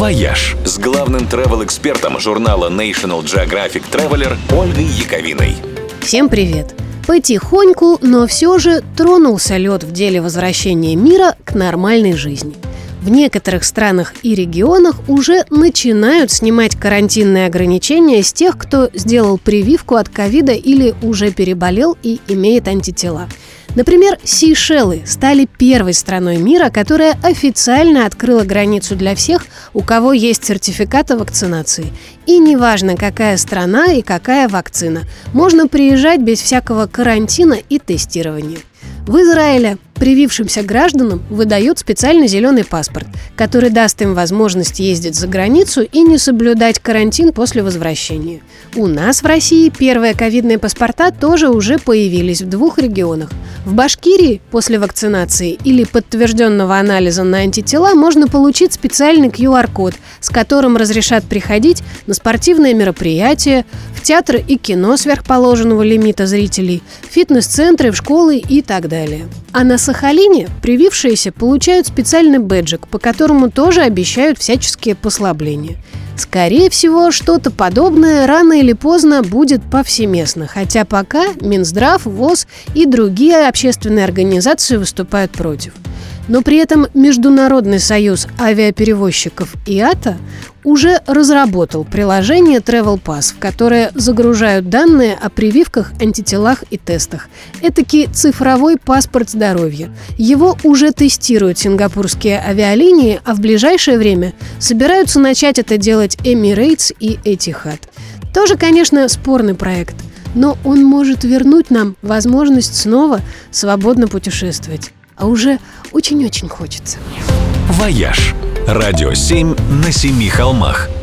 «Вояж» с главным travel-экспертом журнала National Geographic Traveler Ольгой Яковиной. Всем привет! Потихоньку, но все же тронулся лед в деле возвращения мира к нормальной жизни. В некоторых странах и регионах уже начинают снимать карантинные ограничения с тех, кто сделал прививку от ковида или уже переболел и имеет антитела. Например, Сейшелы стали первой страной мира, которая официально открыла границу для всех, у кого есть сертификат о вакцинации. И неважно, какая страна и какая вакцина, можно приезжать без всякого карантина и тестирования. В Израиле привившимся гражданам выдают специальный зеленый паспорт, который даст им возможность ездить за границу и не соблюдать карантин после возвращения. У нас в России первые ковидные паспорта тоже уже появились в двух регионах. В Башкирии после вакцинации или подтвержденного анализа на антитела можно получить специальный QR-код, с которым разрешат приходить на спортивные мероприятия, в театры и кино сверхположенного лимита зрителей, фитнес-центры, в школы и так далее. А на Сахалине привившиеся получают специальный бэджик, по которому тоже обещают всяческие послабления. Скорее всего, что-то подобное рано или поздно будет повсеместно, хотя пока Минздрав, ВОЗ и другие общественные организации выступают против – но при этом Международный союз авиаперевозчиков ИАТА уже разработал приложение Travel Pass, в которое загружают данные о прививках, антителах и тестах. Этакий цифровой паспорт здоровья. Его уже тестируют сингапурские авиалинии, а в ближайшее время собираются начать это делать Emirates и Etihad. Тоже, конечно, спорный проект, но он может вернуть нам возможность снова свободно путешествовать а уже очень-очень хочется. «Вояж» – радио 7 на семи холмах –